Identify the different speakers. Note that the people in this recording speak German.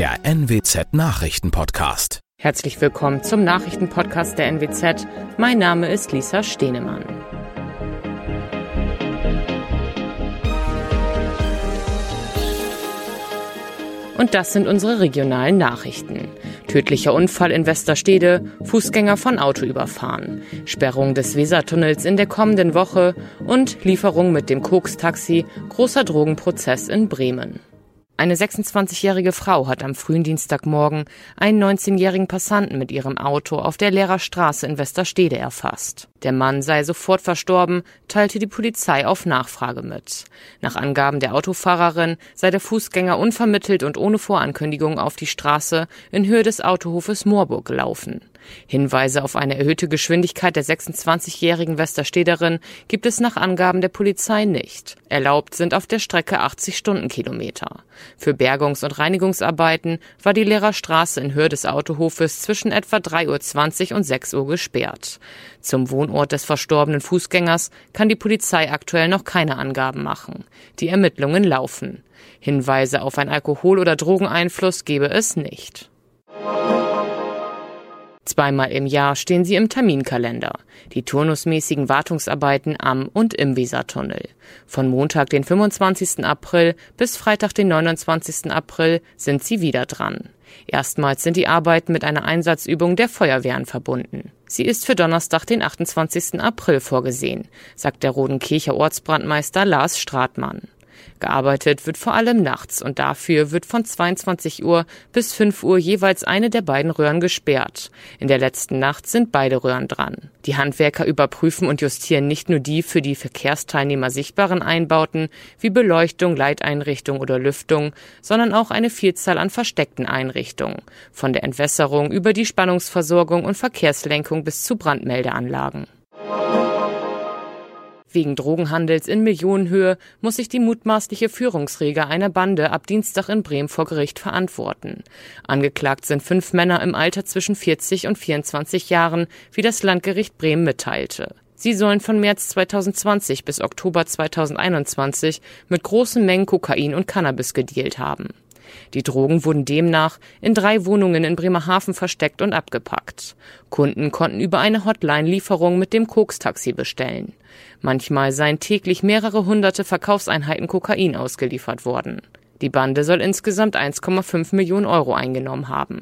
Speaker 1: der NWZ Nachrichtenpodcast.
Speaker 2: Herzlich willkommen zum Nachrichtenpodcast der NWZ. Mein Name ist Lisa Stehnemann. Und das sind unsere regionalen Nachrichten. Tödlicher Unfall in Westerstede, Fußgänger von Auto überfahren, Sperrung des Wesertunnels in der kommenden Woche und Lieferung mit dem Koks-Taxi, großer Drogenprozess in Bremen. Eine 26-jährige Frau hat am frühen Dienstagmorgen einen 19-jährigen Passanten mit ihrem Auto auf der Lehrerstraße in Westerstede erfasst. Der Mann sei sofort verstorben, teilte die Polizei auf Nachfrage mit. Nach Angaben der Autofahrerin sei der Fußgänger unvermittelt und ohne Vorankündigung auf die Straße in Höhe des Autohofes Moorburg gelaufen. Hinweise auf eine erhöhte Geschwindigkeit der 26-jährigen Westerstederin gibt es nach Angaben der Polizei nicht. Erlaubt sind auf der Strecke 80 Stundenkilometer. Für Bergungs- und Reinigungsarbeiten war die Lehrerstraße in Höhe des Autohofes zwischen etwa 3.20 Uhr und 6 Uhr gesperrt. Zum Wohnort des verstorbenen Fußgängers kann die Polizei aktuell noch keine Angaben machen. Die Ermittlungen laufen. Hinweise auf einen Alkohol- oder Drogeneinfluss gebe es nicht. Zweimal im Jahr stehen sie im Terminkalender. Die turnusmäßigen Wartungsarbeiten am und im Wesertunnel. Von Montag, den 25. April bis Freitag, den 29. April sind sie wieder dran. Erstmals sind die Arbeiten mit einer Einsatzübung der Feuerwehren verbunden. Sie ist für Donnerstag, den 28. April vorgesehen, sagt der Rodenkircher Ortsbrandmeister Lars Stratmann. Gearbeitet wird vor allem nachts und dafür wird von 22 Uhr bis 5 Uhr jeweils eine der beiden Röhren gesperrt. In der letzten Nacht sind beide Röhren dran. Die Handwerker überprüfen und justieren nicht nur die für die Verkehrsteilnehmer sichtbaren Einbauten wie Beleuchtung, Leiteinrichtung oder Lüftung, sondern auch eine Vielzahl an versteckten Einrichtungen, von der Entwässerung über die Spannungsversorgung und Verkehrslenkung bis zu Brandmeldeanlagen. Wegen Drogenhandels in Millionenhöhe muss sich die mutmaßliche Führungsreger einer Bande ab Dienstag in Bremen vor Gericht verantworten. Angeklagt sind fünf Männer im Alter zwischen 40 und 24 Jahren, wie das Landgericht Bremen mitteilte. Sie sollen von März 2020 bis Oktober 2021 mit großen Mengen Kokain und Cannabis gedealt haben. Die Drogen wurden demnach in drei Wohnungen in Bremerhaven versteckt und abgepackt. Kunden konnten über eine Hotline Lieferungen mit dem Koks-Taxi bestellen. Manchmal seien täglich mehrere hunderte Verkaufseinheiten Kokain ausgeliefert worden. Die Bande soll insgesamt 1,5 Millionen Euro eingenommen haben.